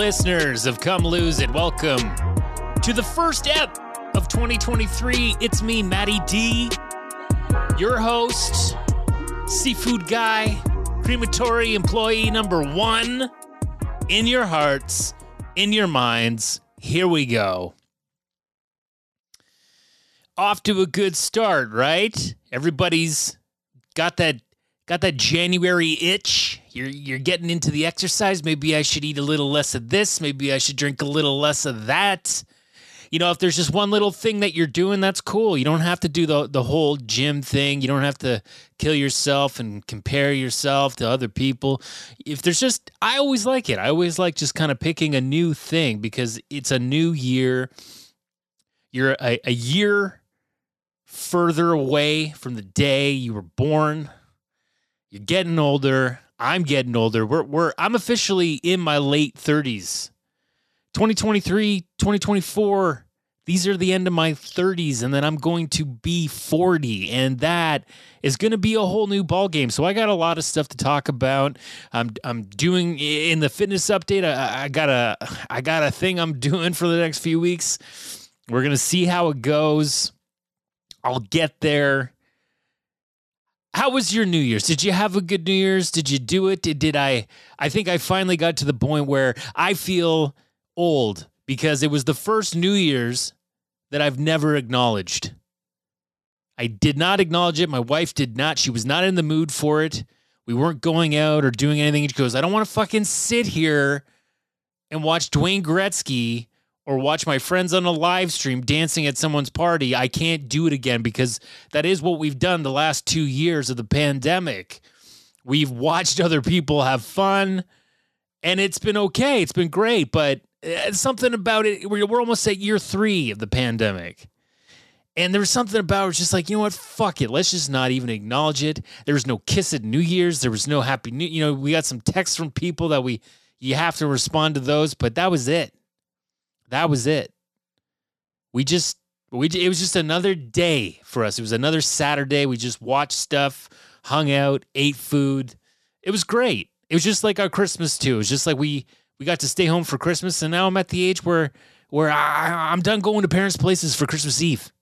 Listeners of Come Lose It. Welcome to the first ep of 2023. It's me, Matty D, your host, seafood guy, crematory employee number one. In your hearts, in your minds, here we go. Off to a good start, right? Everybody's got that got that January itch. You're you're getting into the exercise. Maybe I should eat a little less of this. Maybe I should drink a little less of that. You know, if there's just one little thing that you're doing, that's cool. You don't have to do the the whole gym thing. You don't have to kill yourself and compare yourself to other people. If there's just I always like it. I always like just kind of picking a new thing because it's a new year. You're a, a year further away from the day you were born. You're getting older. I'm getting older. We're, we're I'm officially in my late 30s. 2023, 2024, these are the end of my 30s and then I'm going to be 40 and that is going to be a whole new ball game. So I got a lot of stuff to talk about. I'm I'm doing in the fitness update. I, I got a I got a thing I'm doing for the next few weeks. We're going to see how it goes. I'll get there. How was your New Year's? Did you have a good New Year's? Did you do it? Did, did I? I think I finally got to the point where I feel old because it was the first New Year's that I've never acknowledged. I did not acknowledge it. My wife did not. She was not in the mood for it. We weren't going out or doing anything. She goes, I don't want to fucking sit here and watch Dwayne Gretzky or watch my friends on a live stream dancing at someone's party. I can't do it again because that is what we've done the last two years of the pandemic. We've watched other people have fun and it's been okay. It's been great, but uh, something about it. We're, we're almost at year three of the pandemic. And there was something about it, was just like, you know what? Fuck it. Let's just not even acknowledge it. There was no kiss at New Year's. There was no happy new. You know, we got some texts from people that we you have to respond to those, but that was it. That was it. We just we it was just another day for us. It was another Saturday. We just watched stuff, hung out, ate food. It was great. It was just like our Christmas too. It was just like we we got to stay home for Christmas, and now I'm at the age where where I, I'm done going to parents' places for Christmas Eve.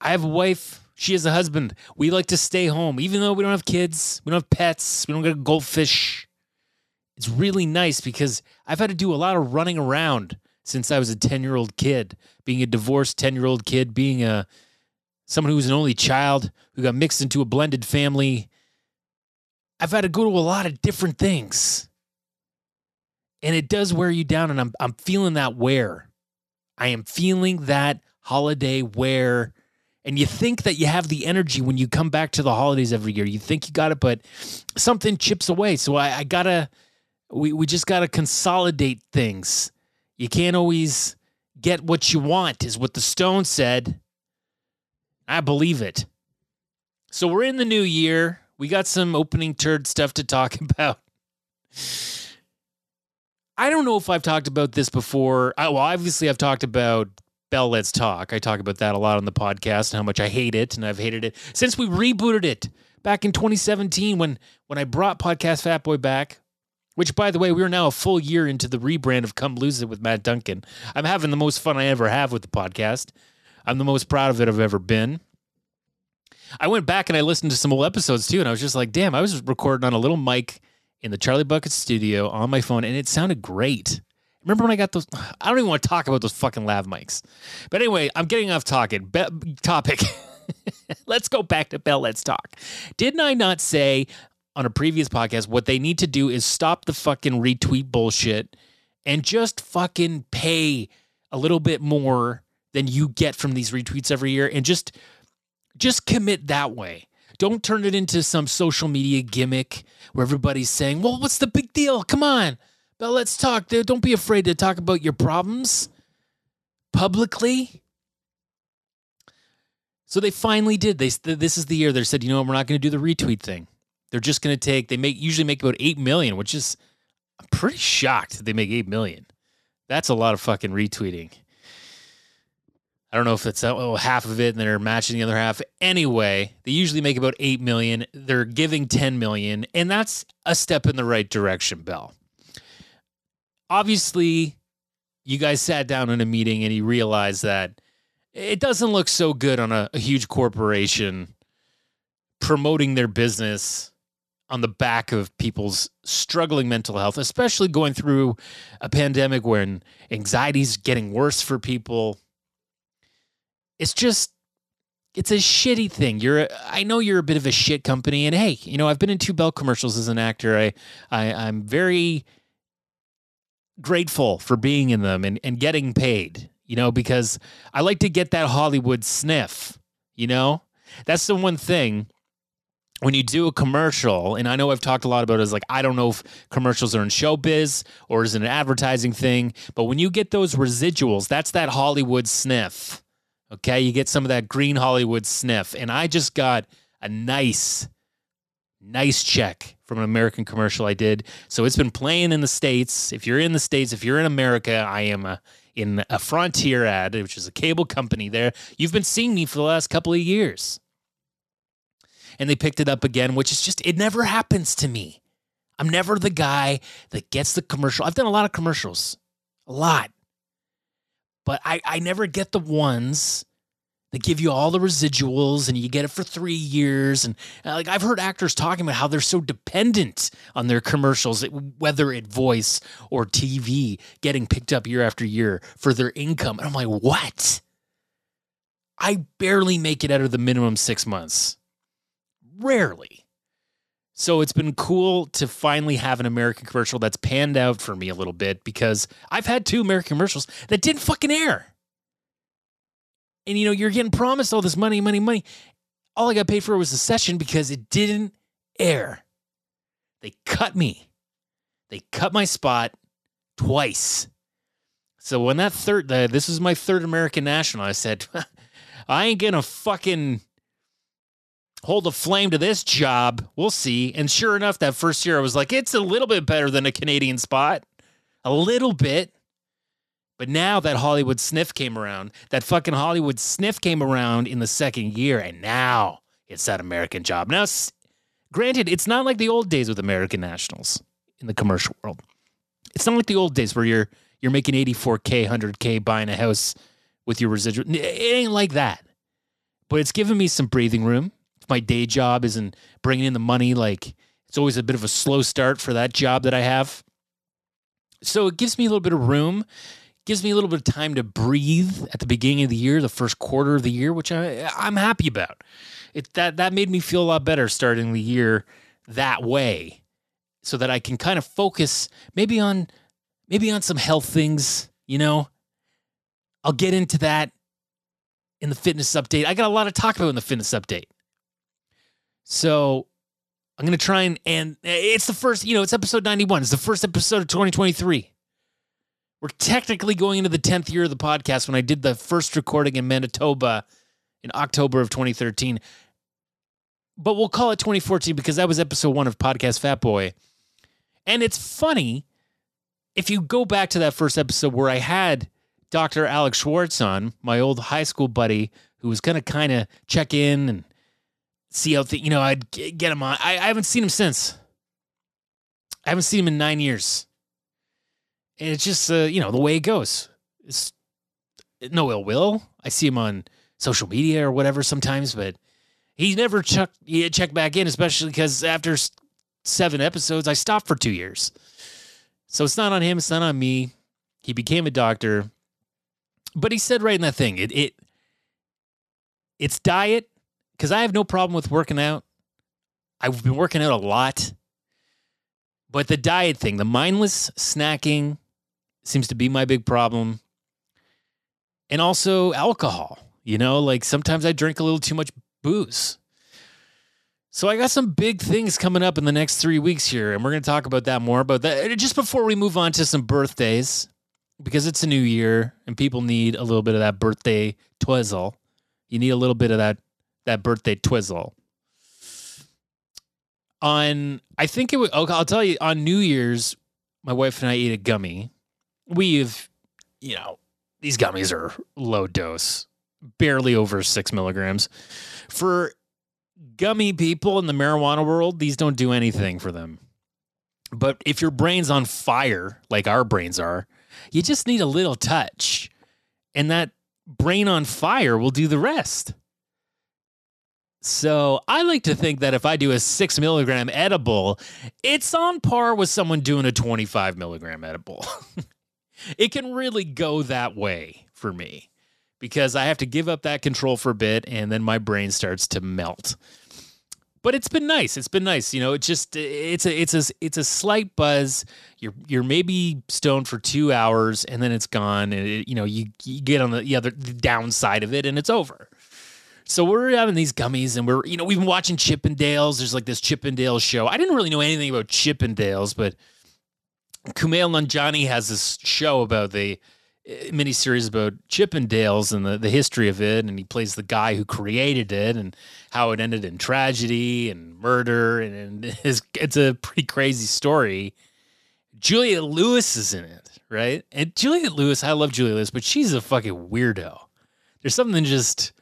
I have a wife. She has a husband. We like to stay home, even though we don't have kids, we don't have pets, we don't get a goldfish. It's really nice because I've had to do a lot of running around since I was a 10 year old kid, being a divorced 10 year old kid, being a someone who was an only child who got mixed into a blended family. I've had to go to a lot of different things. And it does wear you down, and I'm I'm feeling that wear. I am feeling that holiday wear. And you think that you have the energy when you come back to the holidays every year. You think you got it, but something chips away. So I, I gotta we, we just gotta consolidate things. You can't always get what you want, is what the Stone said. I believe it. So we're in the new year. We got some opening turd stuff to talk about. I don't know if I've talked about this before. I, well, obviously, I've talked about Bell Let's Talk. I talk about that a lot on the podcast and how much I hate it, and I've hated it since we rebooted it back in 2017 when when I brought Podcast Fat Boy back. Which, by the way, we are now a full year into the rebrand of Come Lose It with Matt Duncan. I'm having the most fun I ever have with the podcast. I'm the most proud of it I've ever been. I went back and I listened to some old episodes too, and I was just like, damn, I was recording on a little mic in the Charlie Bucket studio on my phone, and it sounded great. Remember when I got those? I don't even want to talk about those fucking lav mics. But anyway, I'm getting off talking. Be- topic. Let's go back to Bell. Let's talk. Didn't I not say on a previous podcast what they need to do is stop the fucking retweet bullshit and just fucking pay a little bit more than you get from these retweets every year and just just commit that way. Don't turn it into some social media gimmick where everybody's saying, "Well, what's the big deal? Come on, but let's talk. Don't be afraid to talk about your problems publicly." So they finally did. They this is the year they said, "You know, what? we're not going to do the retweet thing. They're just going to take. They make usually make about eight million, which is I'm pretty shocked that they make eight million. That's a lot of fucking retweeting. I don't know if it's uh, oh, half of it and they're matching the other half. Anyway, they usually make about 8 million. They're giving 10 million, and that's a step in the right direction, Bell. Obviously, you guys sat down in a meeting and you realized that it doesn't look so good on a, a huge corporation promoting their business on the back of people's struggling mental health, especially going through a pandemic when anxiety's getting worse for people. It's just it's a shitty thing. You're a, I know you're a bit of a shit company and hey, you know, I've been in two Bell commercials as an actor. I, I I'm very grateful for being in them and, and getting paid, you know, because I like to get that Hollywood sniff, you know? That's the one thing when you do a commercial, and I know I've talked a lot about it, is like I don't know if commercials are in showbiz or is it an advertising thing, but when you get those residuals, that's that Hollywood sniff. Okay, you get some of that green Hollywood sniff, and I just got a nice, nice check from an American commercial I did. So it's been playing in the states. If you're in the states, if you're in America, I am a, in a Frontier ad, which is a cable company. There, you've been seeing me for the last couple of years and they picked it up again, which is just, it never happens to me. I'm never the guy that gets the commercial. I've done a lot of commercials, a lot. But I, I never get the ones that give you all the residuals and you get it for three years. And uh, like I've heard actors talking about how they're so dependent on their commercials, whether it voice or TV, getting picked up year after year for their income. And I'm like, what? I barely make it out of the minimum six months rarely. So it's been cool to finally have an American commercial that's panned out for me a little bit because I've had two American commercials that didn't fucking air. And you know, you're getting promised all this money, money, money. All I got paid for was a session because it didn't air. They cut me. They cut my spot twice. So when that third, this was my third American National, I said, I ain't gonna fucking hold a flame to this job. We'll see. And sure enough, that first year I was like, it's a little bit better than a Canadian spot. A little bit. But now that Hollywood sniff came around, that fucking Hollywood sniff came around in the second year, and now it's that American job. Now, granted, it's not like the old days with American nationals in the commercial world. It's not like the old days where you're you're making 84k, 100k buying a house with your residual. It ain't like that. But it's given me some breathing room my day job isn't bringing in the money, like it's always a bit of a slow start for that job that I have. So it gives me a little bit of room, gives me a little bit of time to breathe at the beginning of the year, the first quarter of the year, which I, I'm happy about. It that that made me feel a lot better starting the year that way, so that I can kind of focus maybe on maybe on some health things. You know, I'll get into that in the fitness update. I got a lot to talk about in the fitness update. So I'm going to try and, and eh, it's the first, you know, it's episode 91. It's the first episode of 2023. We're technically going into the 10th year of the podcast when I did the first recording in Manitoba in October of 2013. But we'll call it 2014 because that was episode one of Podcast Fat Boy. And it's funny if you go back to that first episode where I had Dr. Alex Schwartz on, my old high school buddy, who was going to kind of check in and see how the, you know I'd get him on. I, I haven't seen him since. I haven't seen him in nine years, and it's just uh, you know the way it goes. It's no ill will. I see him on social media or whatever sometimes, but he never checked checked back in, especially because after seven episodes, I stopped for two years. So it's not on him. It's not on me. He became a doctor, but he said right in that thing, it it it's diet because I have no problem with working out. I've been working out a lot. But the diet thing, the mindless snacking seems to be my big problem. And also alcohol. You know, like sometimes I drink a little too much booze. So I got some big things coming up in the next three weeks here, and we're going to talk about that more. But that, just before we move on to some birthdays, because it's a new year and people need a little bit of that birthday twizzle. You need a little bit of that that birthday twizzle. On, I think it was, okay, I'll tell you, on New Year's, my wife and I ate a gummy. We've, you know, these gummies are low dose. barely over six milligrams. For gummy people in the marijuana world, these don't do anything for them. But if your brain's on fire, like our brains are, you just need a little touch. And that brain on fire will do the rest. So I like to think that if I do a six milligram edible, it's on par with someone doing a 25 milligram edible. it can really go that way for me because I have to give up that control for a bit and then my brain starts to melt. But it's been nice. It's been nice. You know, it just it's a it's a it's a slight buzz. You're you're maybe stoned for two hours and then it's gone. And it, you know you you get on the, the other the downside of it and it's over. So we're having these gummies and we're, you know, we've been watching Chippendales. There's like this Chippendales show. I didn't really know anything about Chippendales, but Kumail Nanjiani has this show about the uh, miniseries about Chippendales and the, the history of it. And he plays the guy who created it and how it ended in tragedy and murder. And, and it's, it's a pretty crazy story. Juliette Lewis is in it, right? And Juliette Lewis, I love Juliette Lewis, but she's a fucking weirdo. There's something just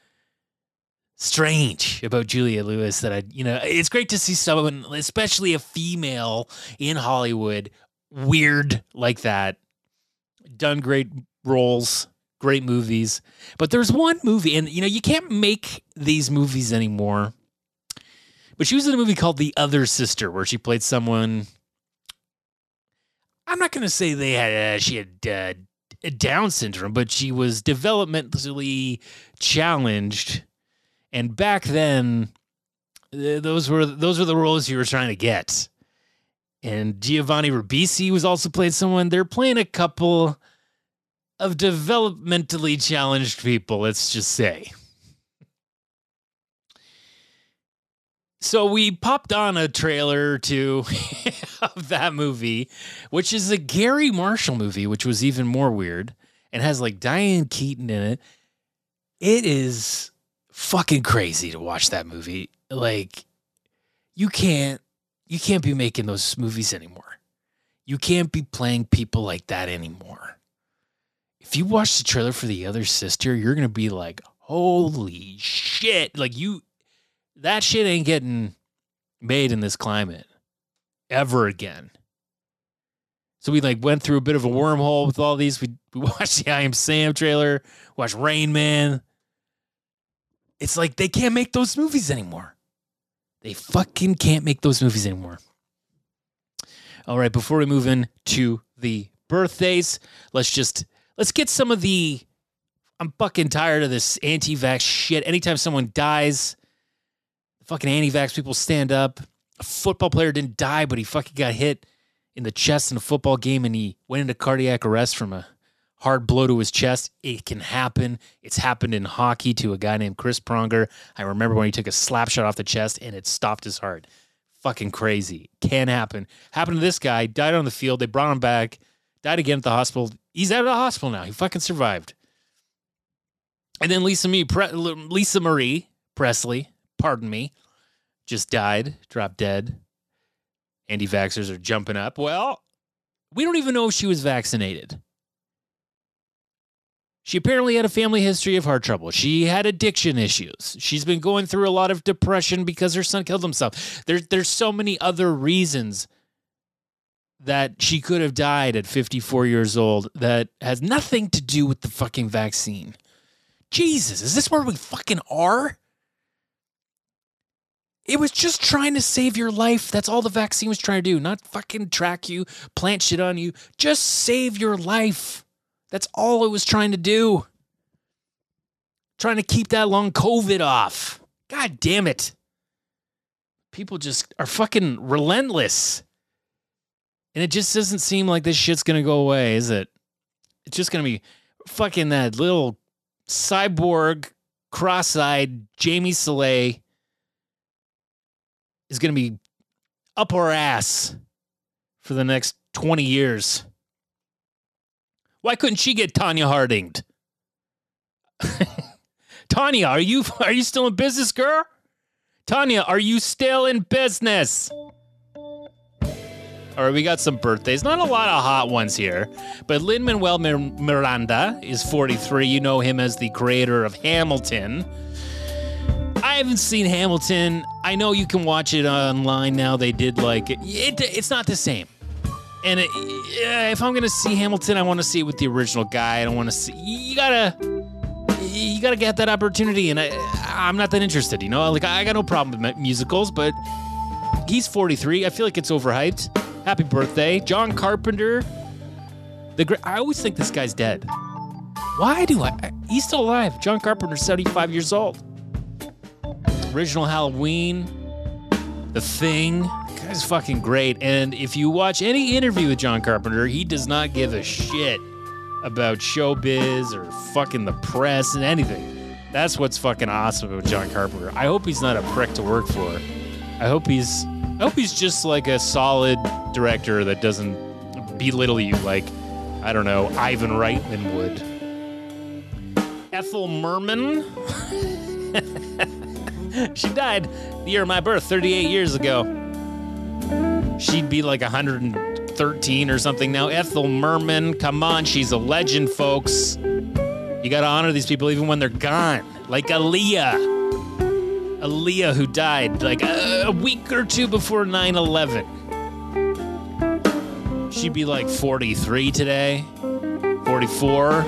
strange about Julia Lewis that I, you know, it's great to see someone, especially a female in Hollywood, weird like that, done great roles, great movies. But there's one movie, and you know, you can't make these movies anymore. But she was in a movie called The Other Sister, where she played someone. I'm not going to say they had uh, she had uh, Down syndrome, but she was developmentally challenged and back then, those were those were the roles you were trying to get. And Giovanni Ribisi was also playing someone. They're playing a couple of developmentally challenged people, let's just say. So we popped on a trailer to of that movie, which is a Garry Marshall movie, which was even more weird and has like Diane Keaton in it. It is fucking crazy to watch that movie. Like you can't you can't be making those movies anymore. You can't be playing people like that anymore. If you watch the trailer for the other sister, you're going to be like, "Holy shit." Like you that shit ain't getting made in this climate ever again. So we like went through a bit of a wormhole with all these. We, we watched the I Am Sam trailer, watched Rain Man, it's like they can't make those movies anymore. They fucking can't make those movies anymore. All right, before we move in to the birthdays, let's just let's get some of the I'm fucking tired of this anti-vax shit. Anytime someone dies, fucking anti-vax people stand up. A football player didn't die, but he fucking got hit in the chest in a football game and he went into cardiac arrest from a hard blow to his chest. It can happen. It's happened in hockey to a guy named Chris Pronger. I remember when he took a slap shot off the chest and it stopped his heart. Fucking crazy. Can happen. Happened to this guy, died on the field. They brought him back, died again at the hospital. He's out of the hospital now. He fucking survived. And then Lisa, me, Pre- Lisa Marie Presley, pardon me, just died, dropped dead. Anti vaxxers are jumping up. Well, we don't even know if she was vaccinated. She apparently had a family history of heart trouble. She had addiction issues. She's been going through a lot of depression because her son killed himself. There, there's so many other reasons that she could have died at 54 years old that has nothing to do with the fucking vaccine. Jesus, is this where we fucking are? It was just trying to save your life. That's all the vaccine was trying to do. Not fucking track you, plant shit on you. Just save your life. That's all it was trying to do. Trying to keep that long COVID off. God damn it. People just are fucking relentless. And it just doesn't seem like this shit's going to go away, is it? It's just going to be fucking that little cyborg, cross eyed Jamie Salé is going to be up our ass for the next 20 years. Why couldn't she get Tanya Hardinged? Tanya, are you are you still in business, girl? Tanya, are you still in business? All right, we got some birthdays. Not a lot of hot ones here, but Lin Manuel Miranda is 43. You know him as the creator of Hamilton. I haven't seen Hamilton. I know you can watch it online now. They did like it. it it's not the same. And it, if I'm gonna see Hamilton, I want to see it with the original guy. I don't want to see. You gotta, you gotta get that opportunity. And I, I'm not that interested. You know, like I got no problem with musicals, but he's 43. I feel like it's overhyped. Happy birthday, John Carpenter. The I always think this guy's dead. Why do I? He's still alive. John Carpenter, 75 years old. Original Halloween, The Thing. Guy's fucking great. And if you watch any interview with John Carpenter, he does not give a shit about showbiz or fucking the press and anything. That's what's fucking awesome about John Carpenter. I hope he's not a prick to work for. I hope he's I hope he's just like a solid director that doesn't belittle you like I don't know, Ivan Reitman would. Ethel Merman she died the year of my birth, 38 years ago. She'd be like 113 or something now. Ethel Merman, come on, she's a legend, folks. You gotta honor these people even when they're gone. Like Aaliyah. Aaliyah, who died like a, week or two before 9 11. She'd be like 43 today, 44.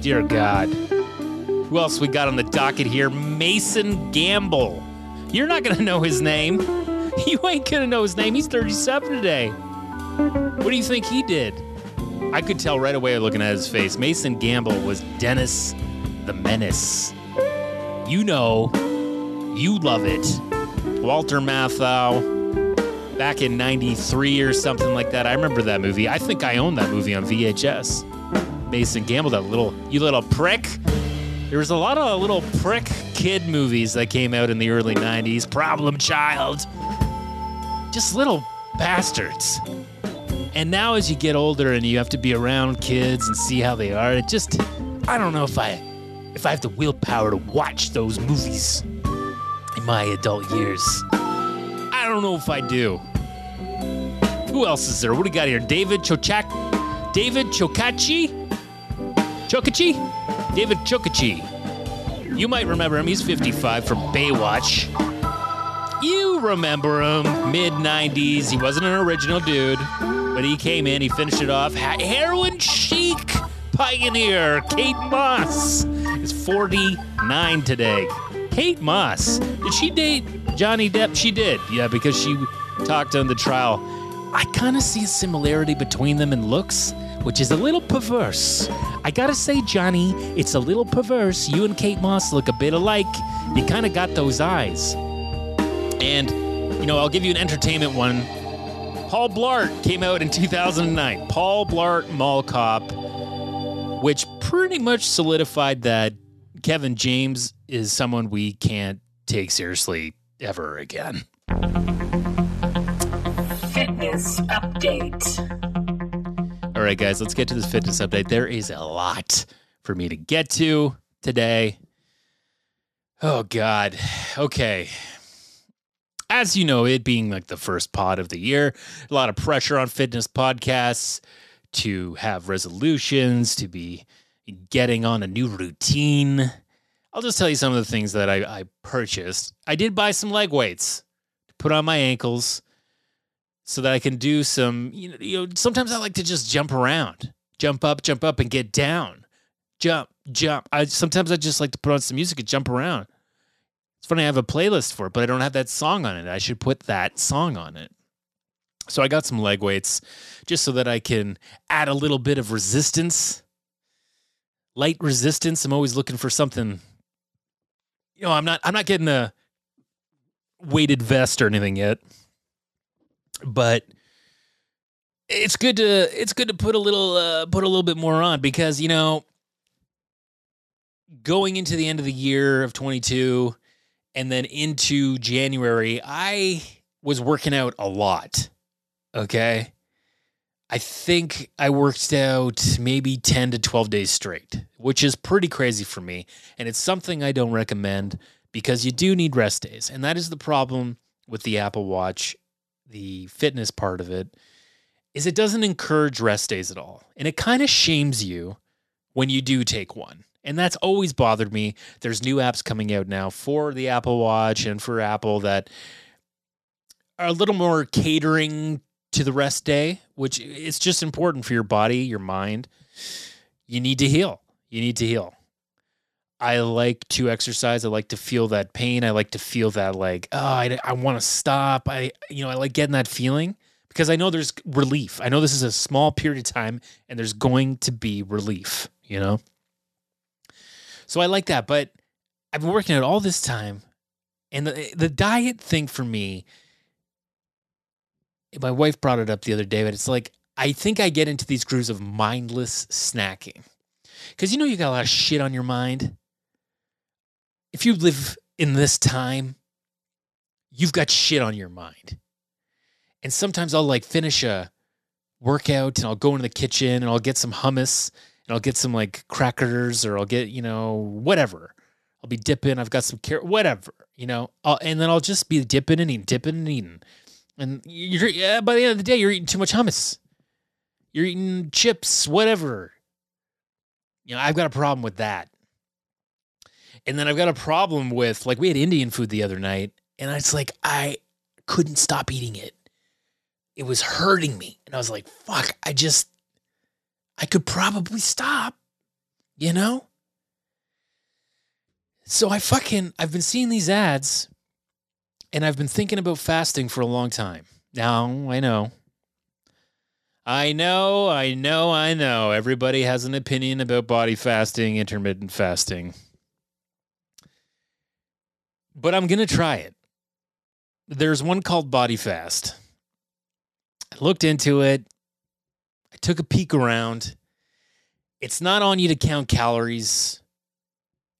Dear God. Who else we got on the docket here? Mason Gamble. You're not going to know his name. You ain't to know his name. He's 37 today. What do you think he did? I could tell right away looking at his face. Mason Gamble was Dennis the Menace. You know, you love it. Walter Matthau, back in 93 or something like that. I remember that movie. I think I owned that movie on VHS. Mason Gamble, that little, you little prick. There was a lot of little prick kid movies that came out in the early 90s. Problem Child. Just little bastards. And now as you get older and you have to be around kids and see how they are, it just I don't know if I if I have the willpower to watch those movies in my adult years. I don't know if I do. Who else is there? What do we got here? David Chochak David Chokachi? Chokachi? David Chokachi. You might remember him. He's 55 from Baywatch. You remember him, mid 90s. He wasn't an original dude, but he came in, he finished it off. Heroin chic pioneer Kate Moss is 49 today. Kate Moss. Did she date Johnny Depp? She did. Yeah, because she talked on the trial. I kind of see a similarity between them in looks which is a little perverse. I gotta say, Johnny, it's a little perverse. You and Kate Moss look a bit alike. You kind of got those eyes. And, you know, I'll give you an entertainment one. Paul Blart came out in 2009. Paul Blart Mall Cop, which pretty much solidified that Kevin James is someone we can't take seriously ever again. Fitness update. All right, guys, let's get to this fitness update. There is a lot for me to get to today. Oh, God. Okay. As you know, it being like the first pod of the year, a lot of pressure on fitness podcasts to have resolutions, to be getting on a new routine. I'll just tell you some of the things that I, I purchased. I did buy some leg weights to put on my ankles so that I can do some, you know, you know, sometimes I like to just jump around, jump up, jump up and get down. Jump, jump. I sometimes I just like to put on some music and jump around. It's funny I have a playlist for it, but I don't have that song on it. I should put that song on it. So I got some leg weights just so that I can add a little bit of resistance. Light resistance. I'm always looking for something. You know, I'm not I'm not getting a weighted vest or anything yet but it's good to it's good to put a little uh, put a little bit more on because you know going into the end of the year of 22 and then into January I was working out a lot okay I think I worked out maybe 10 to 12 days straight which is pretty crazy for me and it's something I don't recommend because you do need rest days and that is the problem with the Apple Watch the fitness part of it is it doesn't encourage rest days at all. And it kind of shames you when you do take one. And that's always bothered me. There's new apps coming out now for the Apple Watch and for Apple that are a little more catering to the rest day, which is just important for your body, your mind. You need to heal. You need to heal. I like to exercise. I like to feel that pain. I like to feel that like, oh, I, I want to stop. I, you know, I like getting that feeling because I know there's relief. I know this is a small period of time and there's going to be relief, you know? So I like that. But I've been working out all this time and the, the diet thing for me, my wife brought it up the other day, but it's like, I think I get into these grooves of mindless snacking. Because you know, you got a lot of shit on your mind. If you live in this time, you've got shit on your mind. And sometimes I'll like finish a workout and I'll go into the kitchen and I'll get some hummus I'll get some like crackers or I'll get, you know, whatever. I'll be dipping. I've got some carrot, whatever, you know, I'll, and then I'll just be dipping and eating, dipping and eating. And you're, yeah, by the end of the day, you're eating too much hummus. You're eating chips, whatever. You know, I've got a problem with that. And then I've got a problem with like we had Indian food the other night, and it's like I couldn't stop eating it. It was hurting me. And I was like, fuck, I just I could probably stop, you know? So I fucking I've been seeing these ads and I've been thinking about fasting for a long time. Now, I know I know, I know, I know. Everybody has an opinion about body fasting, intermittent fasting. But I'm going to try it. There's one called Body Fast. I looked into it. Took a peek around. It's not on you to count calories.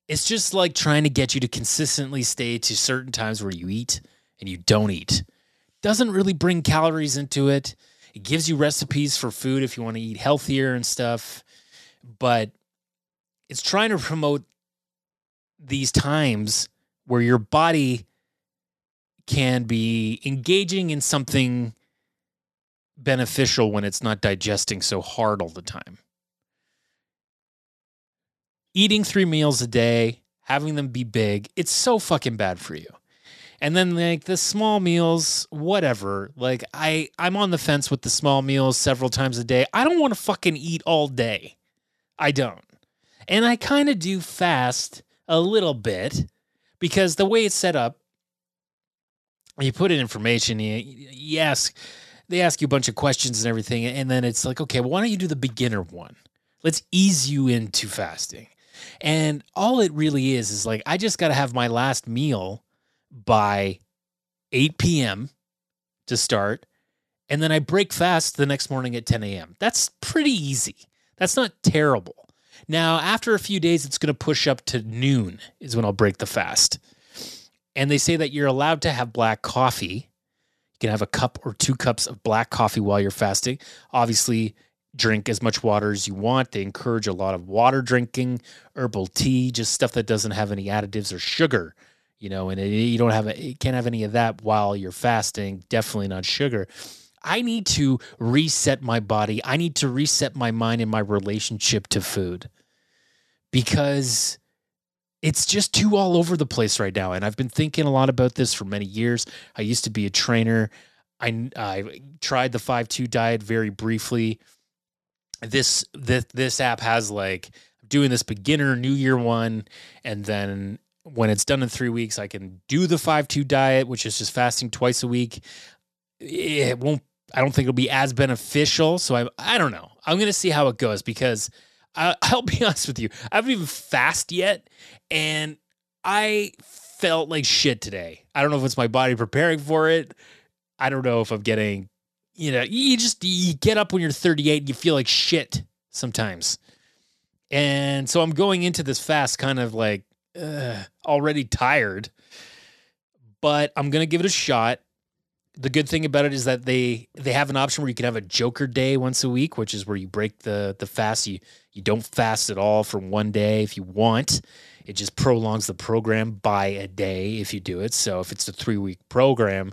It's just like trying to get you to consistently stay to certain times where you eat and you don't eat. Doesn't really bring calories into it it gives you recipes for food if you want to eat healthier and stuff. But it's trying to promote these times where your body can be engaging in something beneficial when it's not digesting so hard all the time. Eating three meals a day, having them be big, it's so fucking bad for you. And then like the small meals, whatever. Like I I'm on the fence with the small meals several times a day. I don't want to fucking eat all day. I don't. And I kind of do fast a little bit because the way it's set up, you put in information, you, you ask, they ask you a bunch of questions and everything, and then it's like, okay, well, why don't you do the beginner one? Let's ease you into fasting. And all it really is is like, I just got to have my last meal by 8 p.m. to start. And then I break fast the next morning at 10 a.m. That's pretty easy. That's not terrible. Now, after a few days, it's going to push up to noon, is when I'll break the fast. And they say that you're allowed to have black coffee. Can have a cup or two cups of black coffee while you're fasting. Obviously, drink as much water as you want. They encourage a lot of water drinking, herbal tea, just stuff that doesn't have any additives or sugar you know, and it, you don't have a, can't have any of that while you're fasting. Definitely not sugar. I need to reset my body. I need to reset my mind and my relationship to food because it's just too all over the place right now. And I've been thinking a lot about this for many years. I used to be a trainer. I, I tried the 5 2 diet very briefly. This, this, this app has like, doing this beginner New Year one, and then when it's done in three weeks, I can do the five two diet, which is just fasting twice a week. It won't. I don't think it'll be as beneficial. So I. I don't know. I'm gonna see how it goes because I, I'll be honest with you. I haven't even fast yet, and I felt like shit today. I don't know if it's my body preparing for it. I don't know if I'm getting. You know, you just you get up when you're 38 and you feel like shit sometimes. And so I'm going into this fast kind of like uh, already tired, but I'm gonna give it a shot. The good thing about it is that they they have an option where you can have a Joker day once a week, which is where you break the the fast. You you don't fast at all for one day if you want. It just prolongs the program by a day if you do it. So if it's a three week program,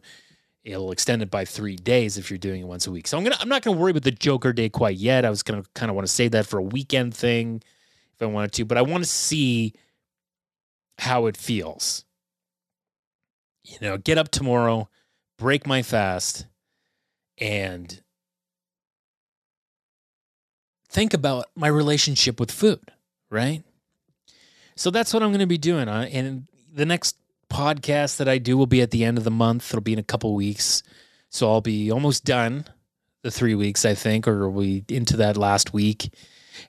it'll extend it by three days if you're doing it once a week. So I'm gonna I'm not gonna worry about the Joker Day quite yet. I was gonna kind of want to save that for a weekend thing if I wanted to, but I want to see how it feels. You know, get up tomorrow, break my fast, and think about my relationship with food, right? So that's what I'm going to be doing. Uh, and the next podcast that I do will be at the end of the month. It'll be in a couple weeks. So I'll be almost done the three weeks, I think, or we into that last week.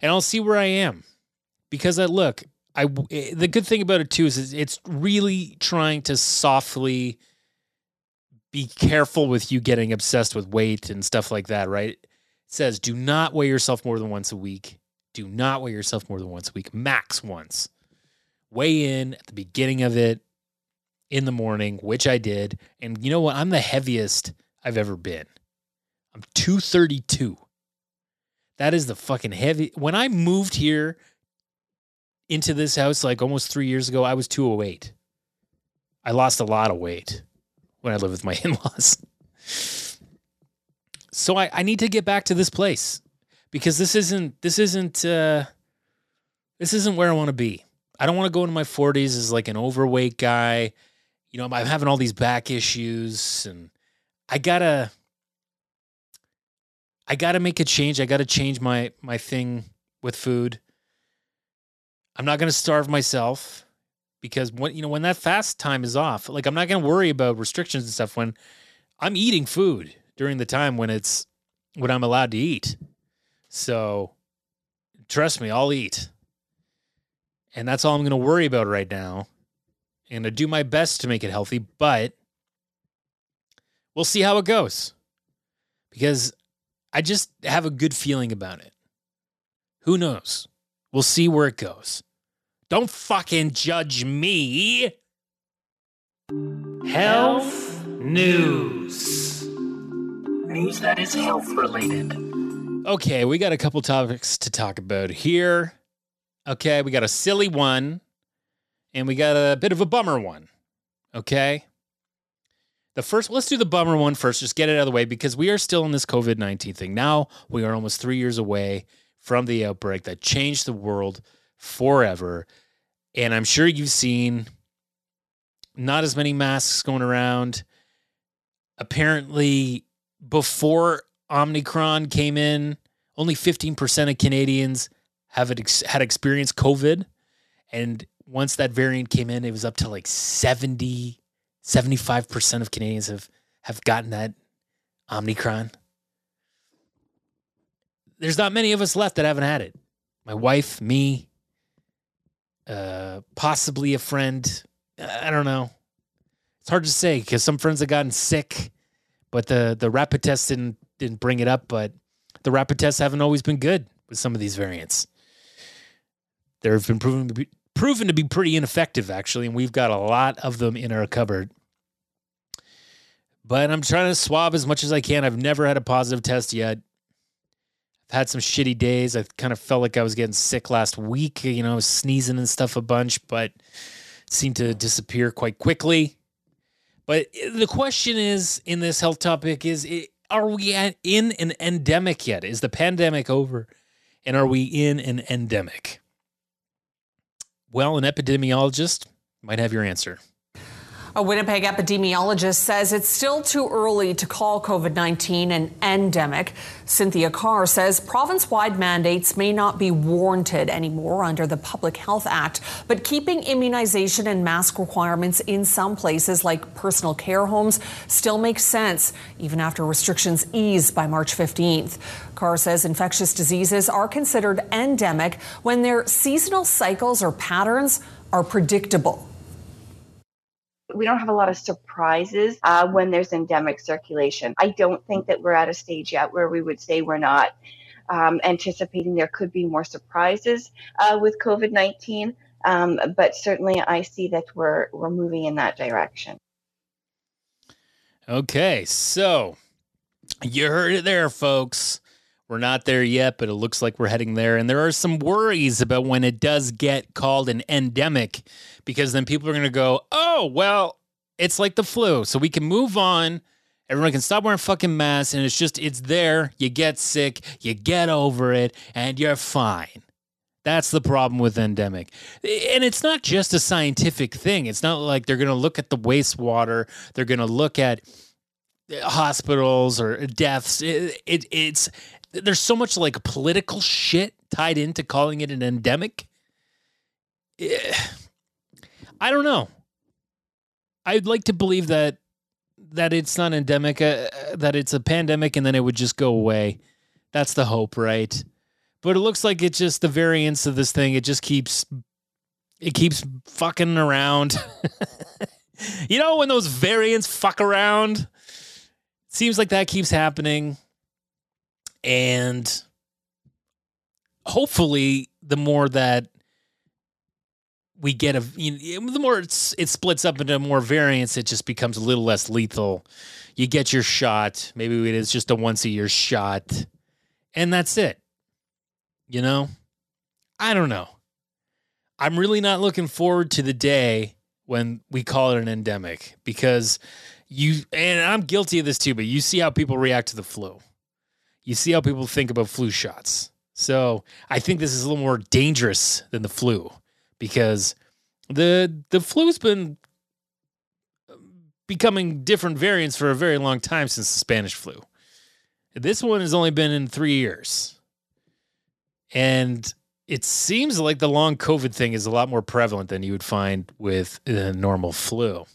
And I'll see where I am. Because I look, I eh, the good thing about it too is it's really trying to softly be careful with you getting obsessed with weight and stuff like that, right? It says do not weigh yourself more than once a week. Do not weigh yourself more than once a week, max once. Weigh in at the beginning of it in the morning, which I did. And you know what? I'm the heaviest I've ever been. I'm 232. That is the fucking heavy. When I moved here into this house like almost three years ago, I was 208. I lost a lot of weight when I live with my in laws. So I, I need to get back to this place because this isn't this isn't uh this isn't where I want to be. I don't want to go into my 40s as like an overweight guy. You know, I'm having all these back issues and I gotta I gotta make a change. I gotta change my my thing with food. I'm not gonna starve myself because when you know when that fast time is off, like I'm not gonna worry about restrictions and stuff when I'm eating food during the time when it's when I'm allowed to eat. So trust me, I'll eat. And that's all I'm going to worry about right now. And I do my best to make it healthy, but we'll see how it goes. Because I just have a good feeling about it. Who knows? We'll see where it goes. Don't fucking judge me. Health news. News that is health related. Okay, we got a couple topics to talk about here. Okay, we got a silly one and we got a bit of a bummer one. Okay. The first, let's do the bummer one first, just get it out of the way because we are still in this COVID 19 thing. Now we are almost three years away from the outbreak that changed the world forever. And I'm sure you've seen not as many masks going around. Apparently, before Omicron came in, only 15% of Canadians have ex- had experienced COVID. And once that variant came in, it was up to like 70, 75% of Canadians have, have gotten that Omicron. There's not many of us left that haven't had it. My wife, me, uh, possibly a friend. I don't know. It's hard to say because some friends have gotten sick, but the the rapid test didn't didn't bring it up. But the rapid tests haven't always been good with some of these variants. They've been proven to be proven to be pretty ineffective, actually, and we've got a lot of them in our cupboard. But I'm trying to swab as much as I can. I've never had a positive test yet. Had some shitty days. I kind of felt like I was getting sick last week, you know, I was sneezing and stuff a bunch, but seemed to disappear quite quickly. But the question is in this health topic is are we in an endemic yet? Is the pandemic over? And are we in an endemic? Well, an epidemiologist might have your answer. A Winnipeg epidemiologist says it's still too early to call COVID 19 an endemic. Cynthia Carr says province wide mandates may not be warranted anymore under the Public Health Act, but keeping immunization and mask requirements in some places like personal care homes still makes sense, even after restrictions ease by March 15th. Carr says infectious diseases are considered endemic when their seasonal cycles or patterns are predictable we don't have a lot of surprises uh, when there's endemic circulation. I don't think that we're at a stage yet where we would say we're not um, anticipating there could be more surprises uh, with COVID 19. Um, but certainly, I see that we're we're moving in that direction. Okay, so you heard it there, folks. We're not there yet, but it looks like we're heading there. And there are some worries about when it does get called an endemic, because then people are going to go, oh, well, it's like the flu. So we can move on Everyone can stop wearing fucking masks, and it's just it's there. You get sick, you get over it, and you're fine. That's the problem with endemic. And it's not just a scientific thing. It's not like they're going to look at the wastewater, they're going to look at eh, hospitals or deaths. It, it, it's there's so much like political shit tied into calling it an endemic. Eh, I don't know. I'd like to believe that that it's not endemic, uh, that it's a pandemic, and then it would just go away. That's the hope, right? But it looks like it's just the variance of this thing. It just keeps it keeps fucking around. you know when those variants fuck around? Seems like that keeps happening. And hopefully the more that we get a you know, the more it's, it splits up into more variants it just becomes a little less lethal. You get your shot maybe it is just a once a year shot and that's it. You know? I don't know. I'm really not looking forward to the day when we call it an endemic because you and i'm guilty of this too but you see how people react to the flu you see how people think about flu shots so i think this is a little more dangerous than the flu because the the flu's been um, becoming different variants for a very long time since the Spanish flu. This one has only been in 3 years. And it seems like the long COVID thing is a lot more prevalent than you would find with the normal flu.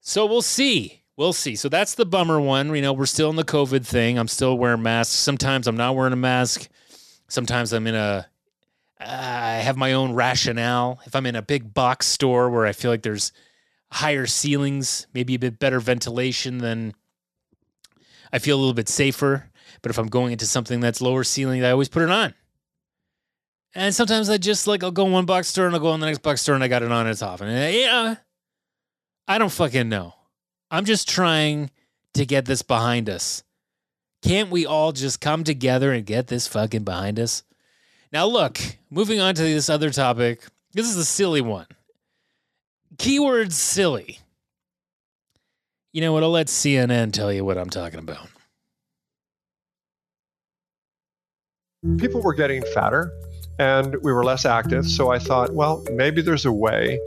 So we'll see. We'll see. So that's the bummer one. You know, we're still in the COVID thing. I'm still wearing masks. Sometimes I'm not wearing a mask. Sometimes I'm in a I have my own rationale. If I'm in a big box store where I feel like there's higher ceilings, maybe a bit better ventilation, then I feel a little bit safer. But if I'm going into something that's lower ceiling, I always put it on. And sometimes I just like I'll go in one box store and I'll go in the next box store and I got it on and it's off. And yeah, I don't fucking know. I'm just trying to get this behind us. Can't we all just come together and get this fucking behind us? Now, look, moving on to this other topic. This is a silly one. Keyword silly. You know what? I'll let CNN tell you what I'm talking about. People were getting fatter and we were less active. So I thought, well, maybe there's a way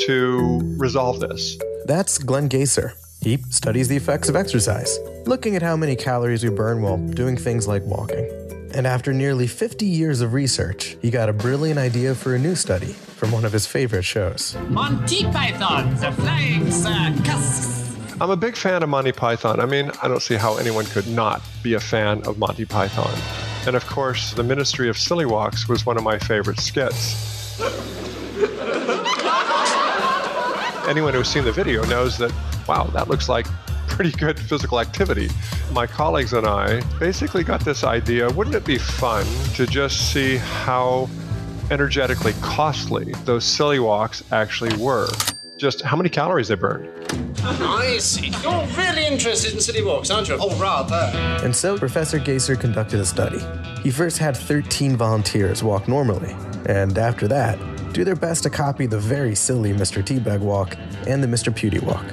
to resolve this. That's Glenn Gaesser. He studies the effects of exercise, looking at how many calories we burn while doing things like walking. And after nearly 50 years of research, he got a brilliant idea for a new study from one of his favorite shows. Monty Python, the Flying Circus. I'm a big fan of Monty Python. I mean, I don't see how anyone could not be a fan of Monty Python. And of course, the Ministry of Silly Walks was one of my favorite skits. Anyone who's seen the video knows that, wow, that looks like pretty good physical activity. My colleagues and I basically got this idea wouldn't it be fun to just see how energetically costly those silly walks actually were? Just how many calories they burned. I see. You're really interested in city walks, aren't you? Oh, rather. And so Professor Gaesser conducted a study. He first had 13 volunteers walk normally, and after that, do their best to copy the very silly Mr. Teabag walk and the Mr. Putey walk.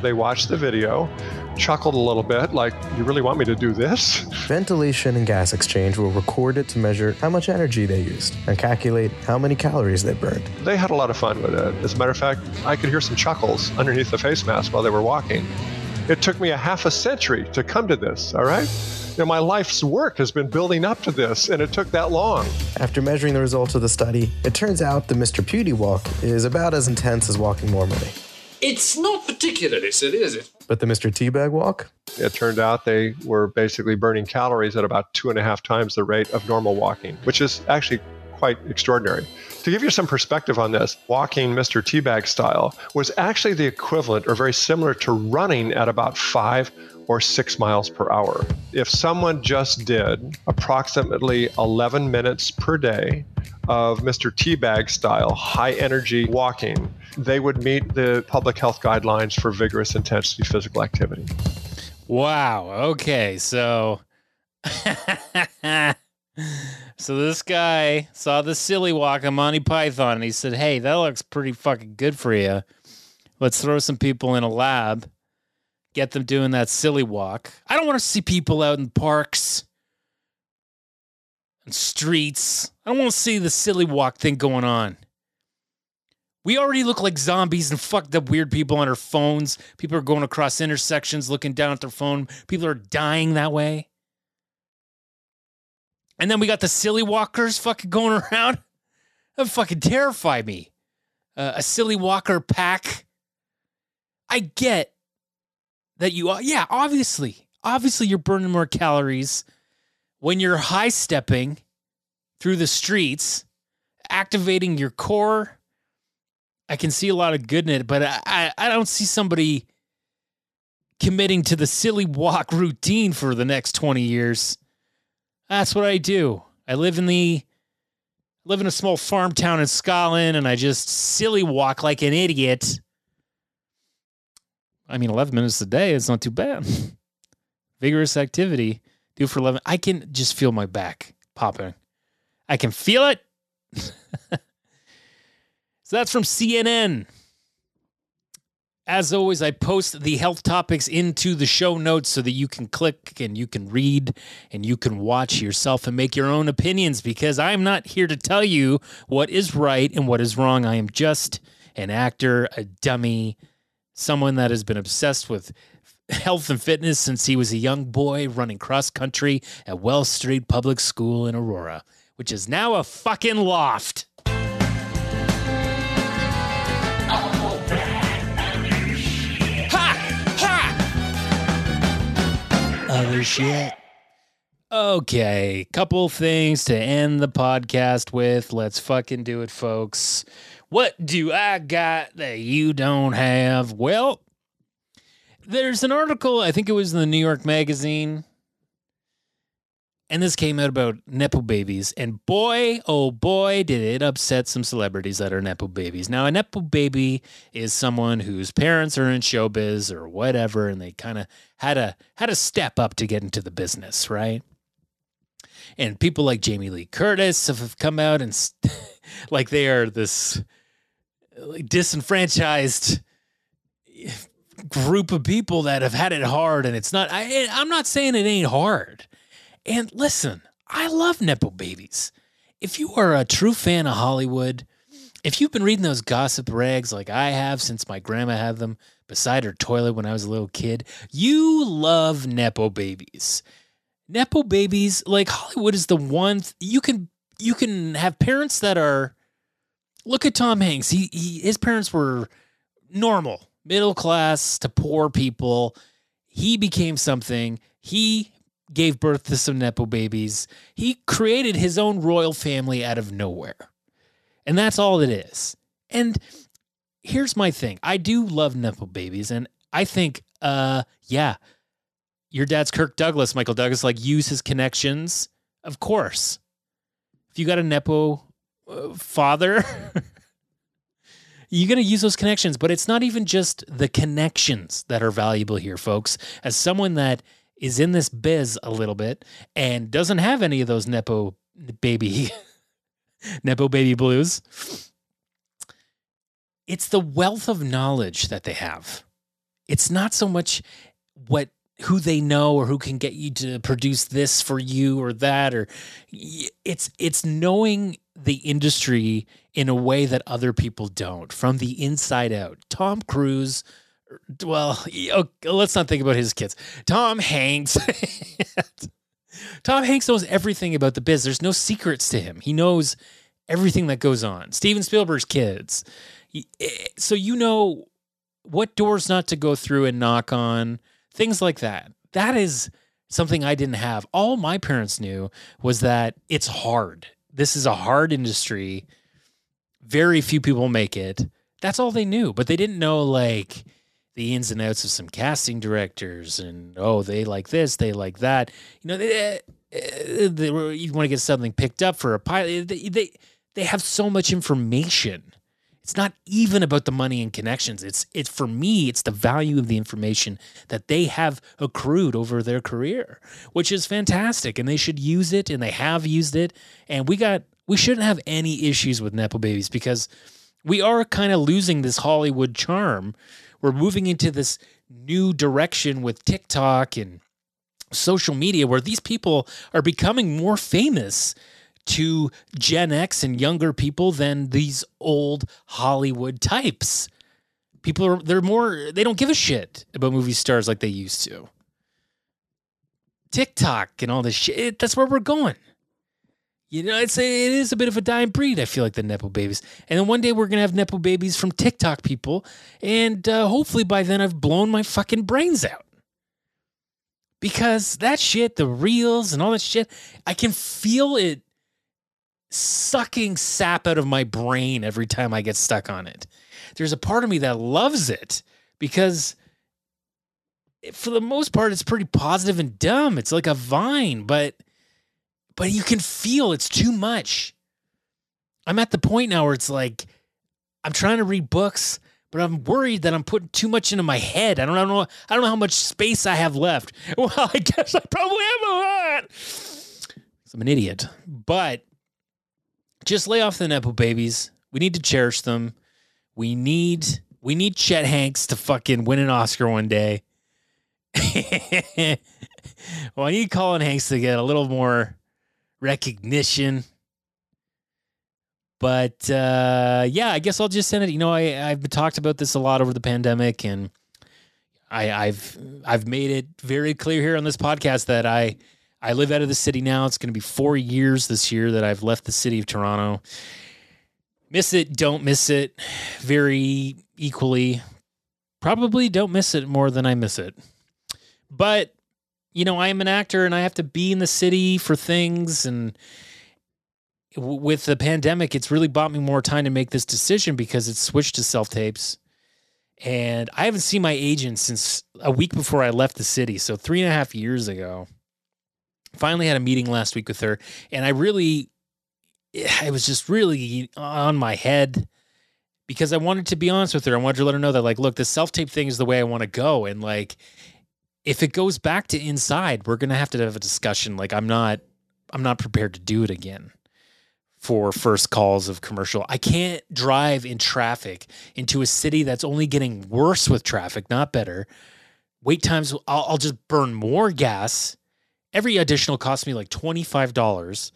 They watched the video, chuckled a little bit, like, you really want me to do this? Ventilation and gas exchange will record it to measure how much energy they used and calculate how many calories they burned. They had a lot of fun with it. As a matter of fact, I could hear some chuckles underneath the face mask while they were walking. It took me a half a century to come to this, all right? You know, my life's work has been building up to this, and it took that long. After measuring the results of the study, it turns out the Mr. Putey walk is about as intense as walking normally. It's not particularly silly, is it? But the Mr. Teabag walk? It turned out they were basically burning calories at about two and a half times the rate of normal walking, which is actually quite extraordinary. To give you some perspective on this, walking Mr. Teabag style was actually the equivalent or very similar to running at about five or six miles per hour. If someone just did approximately 11 minutes per day of Mr. Teabag style high energy walking, they would meet the public health guidelines for vigorous intensity physical activity. Wow. Okay. So, so this guy saw the silly walk on Monty Python and he said, Hey, that looks pretty fucking good for you. Let's throw some people in a lab, get them doing that silly walk. I don't want to see people out in parks and streets. I don't want to see the silly walk thing going on. We already look like zombies and fucked up weird people on our phones. People are going across intersections looking down at their phone. People are dying that way. And then we got the silly walkers fucking going around. That fucking terrify me. Uh, a silly walker pack. I get that you, are. yeah, obviously, obviously you're burning more calories when you're high stepping through the streets, activating your core. I can see a lot of good in it, but I, I, I don't see somebody committing to the silly walk routine for the next 20 years. That's what I do. I live in the live in a small farm town in Scotland and I just silly walk like an idiot. I mean 11 minutes a day is not too bad. Vigorous activity. Do for 11. I can just feel my back popping. I can feel it. so that's from CNN. As always, I post the health topics into the show notes so that you can click and you can read and you can watch yourself and make your own opinions because I'm not here to tell you what is right and what is wrong. I am just an actor, a dummy, someone that has been obsessed with health and fitness since he was a young boy running cross country at Wells Street Public School in Aurora, which is now a fucking loft. other shit. Okay, couple things to end the podcast with. Let's fucking do it, folks. What do I got that you don't have? Well, there's an article, I think it was in the New York Magazine, and this came out about Nepo babies. And boy, oh boy, did it upset some celebrities that are Nepo babies. Now, a Nepo baby is someone whose parents are in showbiz or whatever, and they kind of had a had a step up to get into the business, right? And people like Jamie Lee Curtis have come out and st- like they are this like disenfranchised group of people that have had it hard and it's not I I'm not saying it ain't hard. And listen, I love Nepo babies. If you are a true fan of Hollywood, if you've been reading those gossip rags like I have since my grandma had them beside her toilet when I was a little kid, you love Nepo babies. Nepo babies, like Hollywood is the one th- you can you can have parents that are look at Tom Hanks. He, he his parents were normal, middle class to poor people. He became something. He gave birth to some Nepo babies. He created his own royal family out of nowhere. And that's all it is. And here's my thing I do love Nepo babies. And I think, uh, yeah, your dad's Kirk Douglas, Michael Douglas, like use his connections. Of course. If you got a Nepo father, you're going to use those connections. But it's not even just the connections that are valuable here, folks. As someone that is in this biz a little bit and doesn't have any of those nepo baby nepo baby blues it's the wealth of knowledge that they have it's not so much what who they know or who can get you to produce this for you or that or it's it's knowing the industry in a way that other people don't from the inside out tom cruise well, let's not think about his kids. Tom Hanks. Tom Hanks knows everything about the biz. There's no secrets to him. He knows everything that goes on. Steven Spielberg's kids. Eh, so you know what doors not to go through and knock on, things like that. That is something I didn't have. All my parents knew was that it's hard. This is a hard industry. Very few people make it. That's all they knew. But they didn't know like the ins and outs of some casting directors and oh they like this they like that you know they, eh, they, you want to get something picked up for a pilot they, they they have so much information it's not even about the money and connections. It's it's for me it's the value of the information that they have accrued over their career which is fantastic and they should use it and they have used it and we got we shouldn't have any issues with nepo babies because we are kind of losing this hollywood charm. We're moving into this new direction with TikTok and social media where these people are becoming more famous to Gen X and younger people than these old Hollywood types. People are they're more they don't give a shit about movie stars like they used to. TikTok and all this shit, that's where we're going. You know, it's a, it is a bit of a dying breed. I feel like the nepo babies, and then one day we're gonna have nepo babies from TikTok people, and uh, hopefully by then I've blown my fucking brains out because that shit, the reels and all that shit, I can feel it sucking sap out of my brain every time I get stuck on it. There's a part of me that loves it because for the most part it's pretty positive and dumb. It's like a vine, but but you can feel it's too much. I'm at the point now where it's like I'm trying to read books, but I'm worried that I'm putting too much into my head. I don't know. I don't know how much space I have left. Well, I guess I probably have a lot. I'm an idiot, but just lay off the nepo babies. We need to cherish them. We need we need Chet Hanks to fucking win an Oscar one day. well, I need Colin Hanks to get a little more recognition. But uh, yeah, I guess I'll just send it. You know, I, I've talked about this a lot over the pandemic, and I, I've I've made it very clear here on this podcast that I I live out of the city now. It's going to be four years this year that I've left the city of Toronto. Miss it, don't miss it, very equally. Probably don't miss it more than I miss it. But you know, I am an actor and I have to be in the city for things. And with the pandemic, it's really bought me more time to make this decision because it's switched to self tapes. And I haven't seen my agent since a week before I left the city. So, three and a half years ago. Finally had a meeting last week with her. And I really, I was just really on my head because I wanted to be honest with her. I wanted to let her know that, like, look, the self tape thing is the way I want to go. And, like, if it goes back to inside, we're gonna have to have a discussion. Like I'm not, I'm not prepared to do it again for first calls of commercial. I can't drive in traffic into a city that's only getting worse with traffic, not better. Wait times, I'll, I'll just burn more gas. Every additional cost me like twenty five dollars.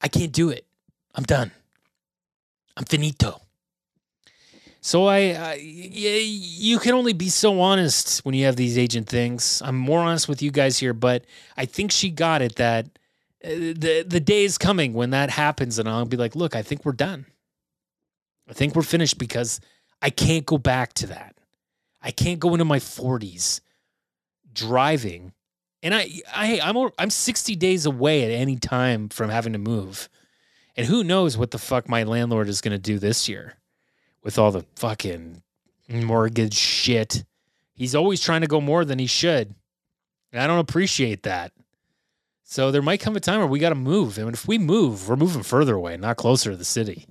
I can't do it. I'm done. I'm finito. So I, I you can only be so honest when you have these agent things. I'm more honest with you guys here, but I think she got it that uh, the the day is coming when that happens, and I'll be like, look, I think we're done. I think we're finished because I can't go back to that. I can't go into my 40s driving, and I I I'm I'm 60 days away at any time from having to move, and who knows what the fuck my landlord is going to do this year with all the fucking mortgage shit. He's always trying to go more than he should. And I don't appreciate that. So there might come a time where we got to move. And if we move, we're moving further away, not closer to the city.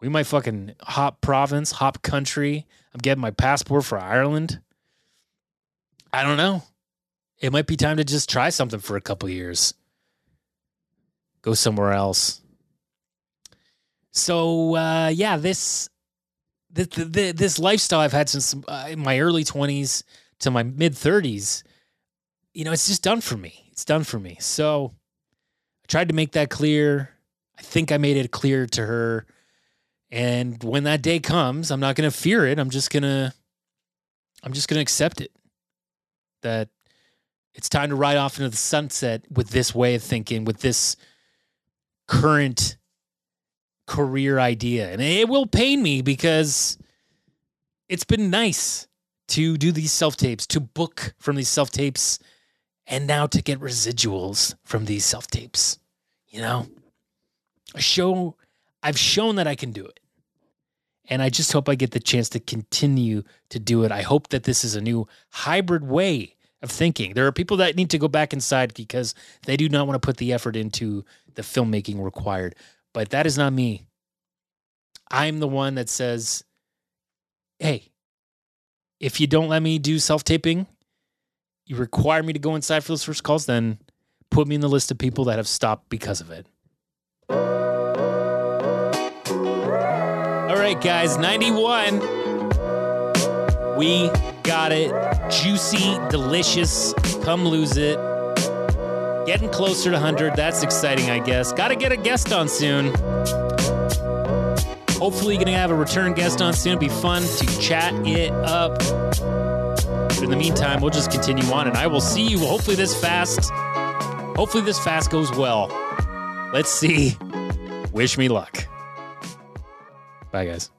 We might fucking hop province, hop country. I'm getting my passport for Ireland. I don't know. It might be time to just try something for a couple years. Go somewhere else. So uh, yeah, this this, this lifestyle I've had since uh, my early twenties to my mid thirties, you know, it's just done for me. It's done for me. So I tried to make that clear. I think I made it clear to her. And when that day comes, I'm not going to fear it. I'm just going to I'm just going to accept it. That it's time to ride off into the sunset with this way of thinking, with this current career idea. And it will pain me because it's been nice to do these self tapes, to book from these self tapes, and now to get residuals from these self tapes. You know, a show, I've shown that I can do it. And I just hope I get the chance to continue to do it. I hope that this is a new hybrid way of thinking. There are people that need to go back inside because they do not want to put the effort into the filmmaking required. But that is not me. I'm the one that says, hey, if you don't let me do self taping, you require me to go inside for those first calls, then put me in the list of people that have stopped because of it. All right, guys, 91. We got it. Juicy, delicious. Come lose it. Getting closer to 100. That's exciting, I guess. Got to get a guest on soon. Hopefully, going to have a return guest on soon. Be fun to chat it up. But in the meantime, we'll just continue on, and I will see you. Hopefully, this fast. Hopefully, this fast goes well. Let's see. Wish me luck. Bye, guys.